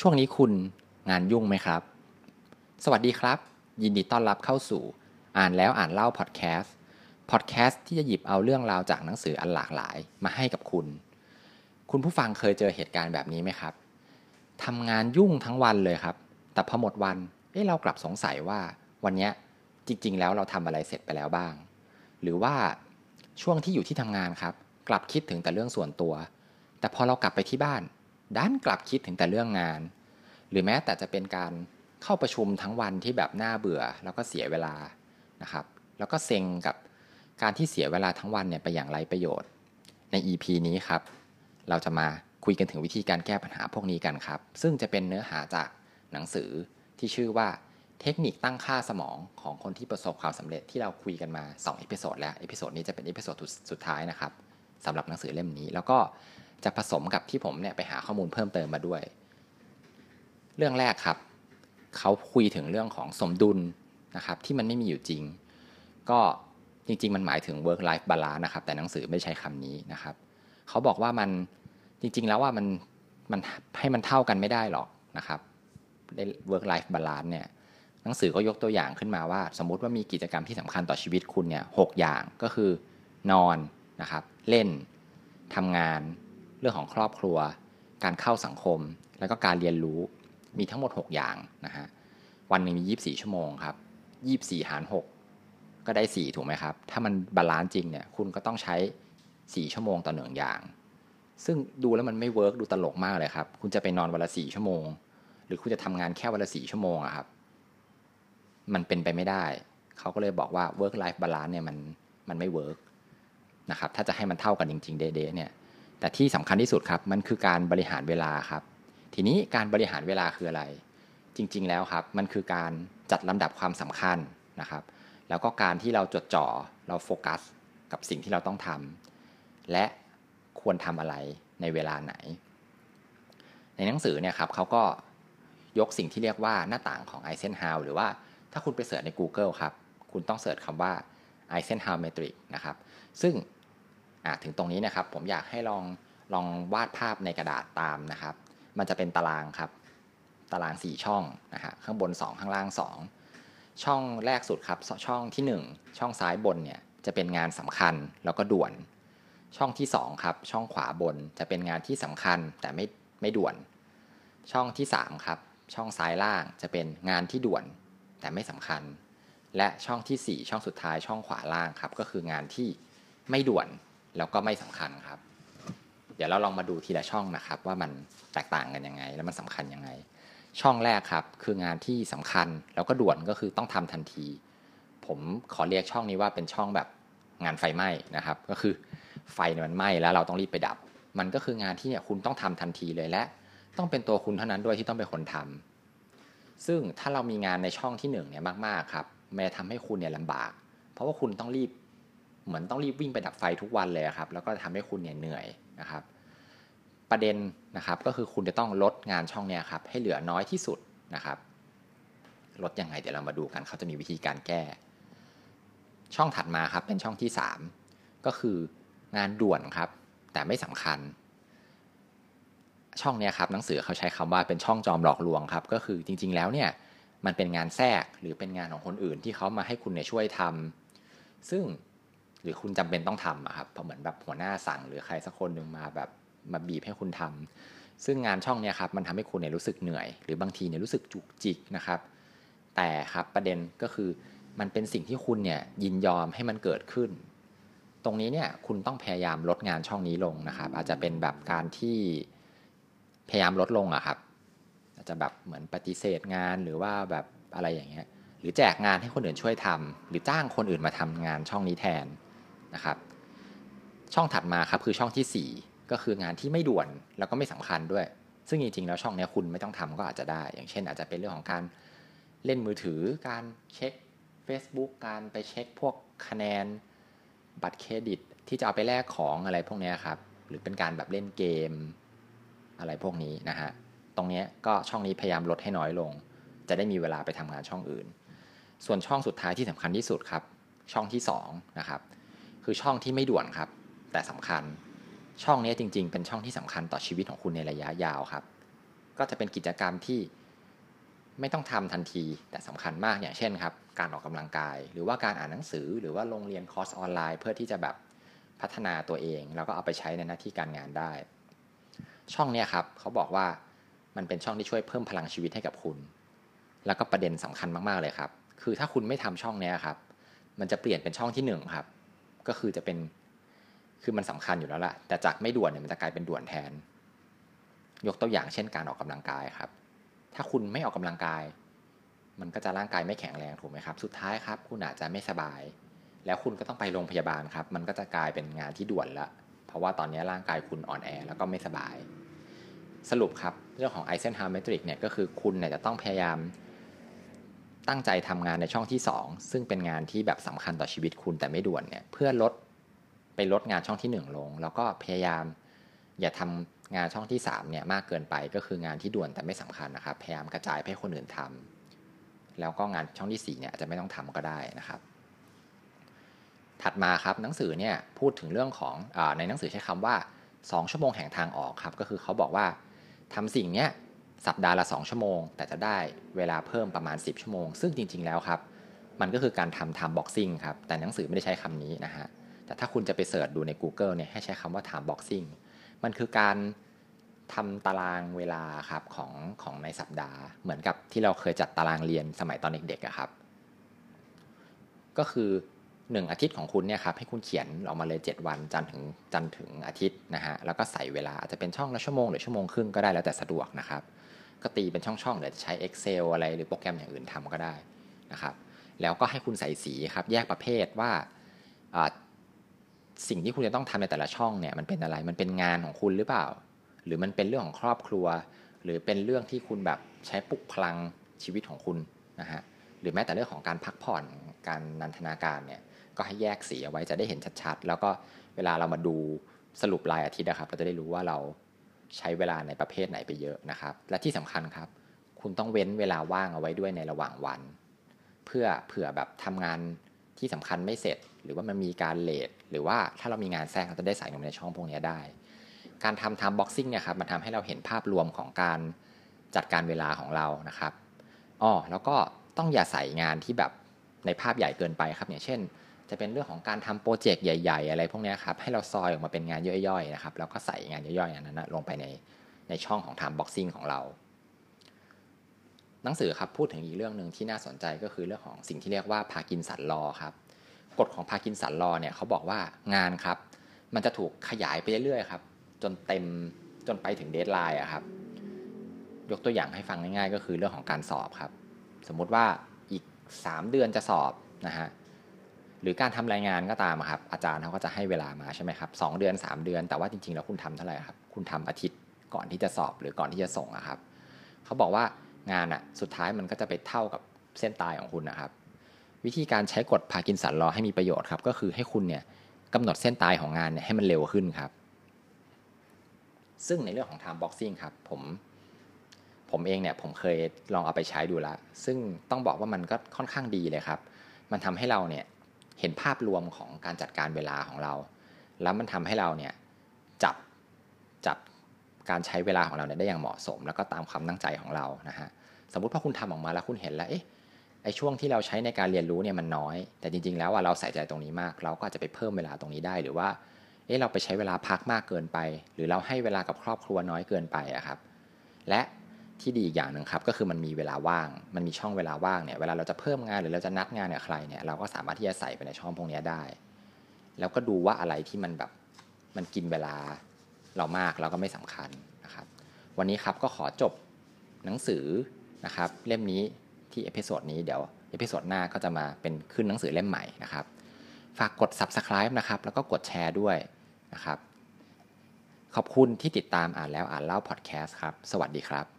ช่วงนี้คุณงานยุ่งไหมครับ สวัสดีครับ ยินดีต้อนรับเข้าสู่ อ่านแล้วอ่านเล่าพอดแคสต์พอดแคสต์ที่จะหยิบเอาเรื่องราวจากหนังสืออันหลากหลายมาให้กับคุณ คุณผู้ฟังเคยเจอเหตุการณ์แบบนี้ไหมครับทำงานยุ่งทั้งวันเลยครับ แต่พอหมดวันเอ้เรากลับสงสัยว่าวันนี้จริง ๆ แล้วเราทำอะไรเสร็จไปแล้วบ้าง หรือว่าช่วงที่อยู่ที่ทำงานครับ กลับคิดถึงแต่เรื่องส่วนตัว แต่พอเรากลับไปที่บ้าน ดันกลับคิดถึงแต่เรื่องงาน หรือแม้แต่จะเป็นการเข้าประชุมทั้งวันที่แบบน่าเบื่อ แล้วก็เสียเวลานะครับ แล้วก็เซ็งกับการที่เสียเวลาทั้งวันเนี่ยไปอย่างไร้ประโยชน์ ใน EP นี้ครับ เราจะมาคุยกันถึงวิธีการแก้ปัญหาพวกนี้กันครับ ซึ่งจะเป็นเนื้อหาจากหนังสือที่ชื่อว่าเทคนิคตั้งค่าสมองของคนที่ประสบความสำเร็จที่เราคุยกันมา2 episode แล้ว episode นี้จะเป็น episodeสุดท้ายนะครับสำหรับหนังสือเล่มนี้ แล้วก็ จะผสมกับที่ผมเนี่ยไปหาข้อมูลเพิ่มเติมมาด้วย เรื่องแรกครับ เขาคุยถึงเรื่องของสมดุลนะครับที่มันไม่มีอยู่จริง ก็จริง ๆ มันหมายถึง work life balance นะครับ แต่หนังสือไม่ใช้คำนี้นะครับ เขาบอกว่ามันจริง ๆ แล้วว่ามันมันให้มันเท่ากันไม่ได้หรอกนะครับ work life balance เนี่ยหนังสือก็ยกตัวอย่างขึ้นมาว่า สมมุติว่ามีกิจกรรมที่สำคัญต่อชีวิตคุณเนี่ยหอย่างก็คือนอนนะครับ เล่นทำงาน เรื่องของครอบครัว การเข้าสังคม แล้วก็การเรียนรู้มีทั้งหมด 6 อย่างนะฮะวันหนึ่งมี 24 ชั่วโมงครับ 24 หาร 6 ก็ได้ 4 ถูกไหมครับ ถ้ามัน balance จริงเนี่ยคุณก็ต้องใช้ 4 ชั่วโมงต่อหนึ่งอย่าง ซึ่งดูแล้วมันไม่ work ดูตลกมากเลยครับ คุณจะไปนอนวันละ 4 ชั่วโมง หรือคุณจะทำงานแค่วันละ 4 ชั่วโมงอะครับ มันเป็นไปไม่ได้ เขาก็เลยบอกว่า work life balance เนี่ยมันมันไม่เวิร์กนะครับถ้าจะให้มันเท่ากันจริง ๆ เดๆเนี่ย แต่ที่สำคัญที่สุดครับมันคือการบริหารเวลาครับ ทีนี้การบริหารเวลาคืออะไร จริง ๆ แล้วครับ มันคือการจัดลำดับความสำคัญนะครับ แล้วก็การที่เราจดจ่อเราโฟกัส กับสิ่งที่เราต้องทำและควรทำอะไรในเวลาไหน ในหนังสือเนี่ยครับเขาก็ยกสิ่งที่เรียกว่าหน้าต่างของไอเซนฮาวหรือว่าถ้าคุณไปเสิร์ชใน Google ครับ คุณต้องเสิร์ชคำว่า Eisenhower Metric นะครับ ซึ่ง ถึงตรงนี้นะครับผมอยากให้ลองลองวาดภาพในกระดาษตามนะครับ มันจะเป็นตารางครับ ตาราง 4 ช่องนะฮะข้างบน 2 ข้างล่าง 2 ช่องแรกสุดครับ ช่องที่ 1 ช่องซ้ายบนเนี่ยจะเป็นงานสำคัญแล้วก็ด่วน ช่องที่ 2 ครับ ช่องขวาบนจะเป็นงานที่สำคัญแต่ไม่ไม่ด่วน ช่องที่ 3 ครับ ช่องซ้ายล่างจะเป็นงานที่ด่วน แต่ไม่สำคัญ และช่องที่ 4 ช่องสุดท้ายช่องขวาล่างครับ ก็คืองานที่ไม่ด่วน แล้วก็ไม่สำคัญครับ เดี๋ยวเราลองมาดูทีละช่องนะครับ ว่ามันแตกต่างกันยังไง แล้วมันสำคัญยังไง ช่องแรกครับ คืองานที่สำคัญแล้วก็ด่วนก็คือต้องทำทันที ผมขอเรียกช่องนี้ว่าเป็นช่องแบบงานไฟไหม้นะครับ ก็คือไฟมันไหม้แล้วเราต้องรีบไปดับ มันก็คืองานที่เนี่ยคุณต้องทำทันทีเลยและ ต้องเป็นตัวคุณเท่านั้นด้วยที่ต้องเป็นคนทำซึ่งถ้าเรามีงานในช่องที่1เนี่ยมากๆครับมันจะทำให้คุณเนี่ยลำบาก เพราะว่าคุณต้องรีบ เหมือนต้องรีบวิ่งไปดับไฟทุกวันเลยครับ แล้วก็ทำให้คุณเนี่ยเหนื่อยนะครับ ประเด็นนะครับก็คือคุณจะต้องลดงานช่องเนี้ยครับให้เหลือน้อยที่สุดนะครับ ลดยังไงเดี๋ยวเรามาดูกันเขาจะมีวิธีการแก้ ช่องถัดมาครับเป็นช่องที่ 3 ก็คืองานด่วนครับ แต่ไม่สำคัญ ช่องนี้ครับหนังสือเขาใช้คำว่าเป็นช่องจอมหลอกลวงครับ ก็คือจริง ๆ แล้วเนี่ยมันเป็นงานแทรกหรือเป็นงานของคนอื่นที่เขามาให้คุณเนี่ยช่วยทำซึ่ง รือคุณจำเป็นต้องทำอะครับเพราะเหมือนแบบหัวหน้าสั่ง หรือใครสักคนหนึ่งมาแบบมาบีบให้คุณทำซึ่งงานช่องเนี้ครับมันทำให้คุณเนี่ยรู้สึกเหนื่อย หรือบางทีเนี่ยรู้สึกจุกจิกนะครับ แต่ครับประเด็นก็คือมันเป็นสิ่งที่คุณเนี่ยยินยอมให้มันเกิดขึ้น ตรงนี้เนี่ยคุณต้องพยายามลดงานช่องนี้ลงนะครับ อาจจะเป็นแบบการที่พยายามลดลงอะครับอาจจะแบบเหมือนปฏิเสธงานหรือว่าแบบอะไรอย่างเงี้ยหรือแจกงานให้คนอื่นช่วยทำหรือจ้างคนอื่นมาทำงานช่องนี้แทน นะครับ ช่องถัดมาครับคือช่องที่ 4 ก็คืองานที่ไม่ด่วนแล้วก็ไม่สำคัญด้วย ซึ่งจริงๆแล้วช่องนี้คุณไม่ต้องทำก็อาจจะได้ อย่างเช่น อาจจะเป็นเรื่องของการเล่นมือถือ การเช็ค Facebook การไปเช็คพวกคะแนน บัตรเครดิต ที่จะเอาไปแลกของอะไรพวกนี้ครับ หรือเป็นการแบบเล่นเกมอะไรพวกนี้นะฮะ ตรงนี้ก็ช่องนี้พยายามลดให้น้อยลง จะได้มีเวลาไปทำงานช่องอื่น ส่วนช่องสุดท้ายที่สำคัญที่สุดครับ ช่องที่2นะครับ คือช่องที่ไม่ด่วนครับ แต่สำคัญช่องนี้จริง ๆ เป็นช่องที่สำคัญต่อชีวิตของคุณในระยะยาวครับ ก็จะเป็นกิจกรรมที่ไม่ต้องทำทันที แต่สำคัญมากอย่างเช่นครับ การออกกำลังกาย หรือว่าการอ่านหนังสือ หรือว่าลงเรียนคอร์สออนไลน์ เพื่อที่จะแบบพัฒนาตัวเอง แล้วก็เอาไปใช้ในหน้าที่การงานได้ ช่องนี้ครับเขาบอกว่ามันเป็นช่องที่ช่วยเพิ่มพลังชีวิตให้กับคุณ แล้วก็ประเด็นสำคัญมากๆเลยครับ คือถ้าคุณไม่ทำช่องนี้ครับ มันจะเปลี่ยนเป็นช่องที่1ครับ ก็คือจะเป็นคือมันสำคัญอยู่แล้วล่ะ แต่จากไม่ด่วนเนี่ยมันจะกลายเป็นด่วนแทน ยกตัวอย่างเช่นการออกกำลังกายครับ ถ้าคุณไม่ออกกำลังกาย มันก็จะร่างกายไม่แข็งแรงถูกไหมครับ สุดท้ายครับ คุณอาจจะไม่สบาย แล้วคุณก็ต้องไปโรงพยาบาลครับ มันก็จะกลายเป็นงานที่ด่วนละเพราะว่าตอนนี้ร่างกายคุณอ่อนแอแล้วก็ไม่สบาย สรุปครับ เรื่องของ Eisenhower Metric เนี่ยก็คือคุณเนี่ยจะต้องพยายาม ตั้งใจทำงานในช่องที่ 2 ซึ่งเป็นงานที่แบบสำคัญต่อชีวิตคุณแต่ไม่ด่วนเนี่ยเพื่อลดไปลดงานช่องที่ 1 ลง แล้วก็พยายาม อย่าทำงานช่องที่3เนี่ยมากเกินไปก็คืองานที่ด่วนแต่ไม่สำคัญนะครับพยายามกระจายให้คนอื่นทำแล้วก็งานช่องที่4เนี่ยอาจจะไม่ต้องทำก็ได้นะครับ ถัดมาครับหนังสือเนี่ยพูดถึงเรื่องของอในหนังสือใช้คำว่า 2 ชั่วโมงแห่งทางออกครับก็คือเขาบอกว่าทำสิ่งเนี้ย สัปดาห์ละ 2 ชั่วโมง แต่จะได้เวลาเพิ่มประมาณ 10 ชั่วโมง ซึ่งจริง ๆ แล้วครับ มันก็คือการทำ time boxing ครับ แต่หนังสือไม่ได้ใช้คำนี้นะฮะ แต่ถ้าคุณจะไปเสิร์ชดูใน Google เนี่ยให้ใช้คำว่า time boxing มันคือการทำตารางเวลาครับของของในสัปดาห์ เหมือนกับที่เราเคยจัดตารางเรียนสมัยตอนเด็กๆครับ ก็คือ 1 อาทิตย์ของคุณเนี่ยครับให้คุณเขียนออกมาเลย 7 วันจันถึงจันถึงอาทิตย์นะฮะแล้วก็ใส่เวลาอาจจะเป็นช่องละชั่วโมงหรือชั่วโมงครึ่งก็ได้แล้วแต่สะดวกนะครับ ก็ตีเป็นช่องๆหรือใช้ Excel อะไรหรือโปรแกรมอย่างอื่นทำก็ได้นะครับ แล้วก็ให้คุณใส่สีครับแยกประเภทว่าสิ่งที่คุณจะต้องทำในแต่ละช่องเนี่ยมันเป็นอะไรมันเป็นงานของคุณหรือเปล่า หรือมันเป็นเรื่องของครอบครัว หรือเป็นเรื่องที่คุณแบบใช้ปลุกพลังชีวิตของคุณนะฮะหรือแม้แต่เรื่องของการพักผ่อนการนันทนาการเนี่ยก็ให้แยกสีเอาไว้จะได้เห็นชัดๆ แล้วก็เวลาเรามาดูสรุปรายอาทิตย์นะครับ เราจะได้รู้ว่าเรา ใช้เวลาในประเภทไหนไปเยอะนะครับ และที่สำคัญครับ คุณต้องเว้นเวลาว่างเอาไว้ด้วยในระหว่างวัน เพื่อเผื่อแบบทำงานที่สำคัญไม่เสร็จ หรือว่ามันมีการเลทหรือว่าถ้าเรามีงานแทรกเราจะได้ใส่ลงในช่องพวกนี้ได้ การทำ time boxing เนี่ยครับมันทำให้เราเห็นภาพรวมของการจัดการเวลาของเรานะครับอ๋อแล้วก็ต้องอย่าใส่งานที่แบบในภาพใหญ่เกินไปครับอย่างเช่น จะเป็นเรื่องของการทำโปรเจกต์ใหญ่ ๆ อะไรพวกนี้ครับให้เราซอยออกมาเป็นงานย่อยๆนะครับแล้วก็ใส่งานย่อยๆอย่างนั้นนะลงไปในในช่องของ time boxing ของเรา หนังสือครับพูดถึงอีกเรื่องหนึ่งที่น่าสนใจก็คือเรื่องของสิ่งที่เรียกว่า Parkinson's Law ครับกฎของ Parkinson's Law เนี่ยเขาบอกว่างานครับ มันจะถูกขยายไปเรื่อยๆครับจนเต็มจนไปถึงเดทไลน์อะครับ ยกตัวอย่างให้ฟังง่ายๆ ก็คือเรื่องของการสอบครับ สมมุติว่าอีก 3 เดือนจะสอบนะฮะ หรือการทำรายงานก็ตามครับอาจารย์เขาก็จะให้เวลามาใช่ไหมครับสเดือน 3 เดือน แต่ว่าจริงๆ แล้วคุณทำเท่าไหร่ครับ คุณทำอาทิตย์ก่อนที่จะสอบหรือก่อนที่จะส่งอะครับเขาบอกว่างานอะสุดท้ายมันก็จะไปเท่ากับเส้นตายของคุณนะครับ วิธีการใช้กฎพากินสันรอให้มีประโยชน์ครับ ก็คือให้คุณเนี่ยกำหนดเส้นตายของงานเนี่ยให้มันเร็วขึ้นครับ ซึ่งในเรื่องของ time boxing ครับผมผมเองเนี่ยผมเคยลองเอาไปใช้ดูแล้วซึ่งต้องบอกว่ามันก็ค่อนข้างดีเลยครับ มันทำให้เราเนี่ย เห็นภาพรวมของการจัดการเวลาของเรา แล้วมันทำให้เราเนี่ยจับจับการใช้เวลาของเราเนี่ยได้อย่างเหมาะสม แล้วก็ตามความตั้งใจของเรานะฮะสมมุติพอคุณทำออกมาแล้วคุณเห็นแล้วเอ๊ะไอช่วงที่เราใช้ในการเรียนรู้เนี่ยมันน้อย แต่จริง ๆ แล้วว่าเราใส่ใจตรงนี้มาก เราก็จะไปเพิ่มเวลาตรงนี้ได้ หรือว่าเอ๊ะเราไปใช้เวลาพักมากเกินไป หรือเราให้เวลากับครอบครัวน้อยเกินไปอะครับ และ ที่ดีอีกอย่างหนึ่งครับก็คือมันมีเวลาว่าง มันมีช่องเวลาว่างเนี่ยเวลาเราจะเพิ่มงานหรือเราจะนัดงานกับใครเนี่ยเราก็สามารถที่จะใส่ไปในช่องพวกนี้ได้ แล้วก็ดูว่าอะไรที่มันแบบมันกินเวลาเรามากเราก็ไม่สำคัญนะครับ วันนี้ครับก็ขอจบหนังสือนะครับเล่มนี้ที่ episode นี้เดี๋ยว episode หน้าก็จะมาเป็นขึ้นหนังสือเล่มใหม่นะครับ ฝากกด subscribe นะครับแล้วก็กดแชร์ด้วยนะครับ ขอบคุณที่ติดตามอ่านแล้วอ่านเล่าพอดแคสต์ครับ สวัสดีครับ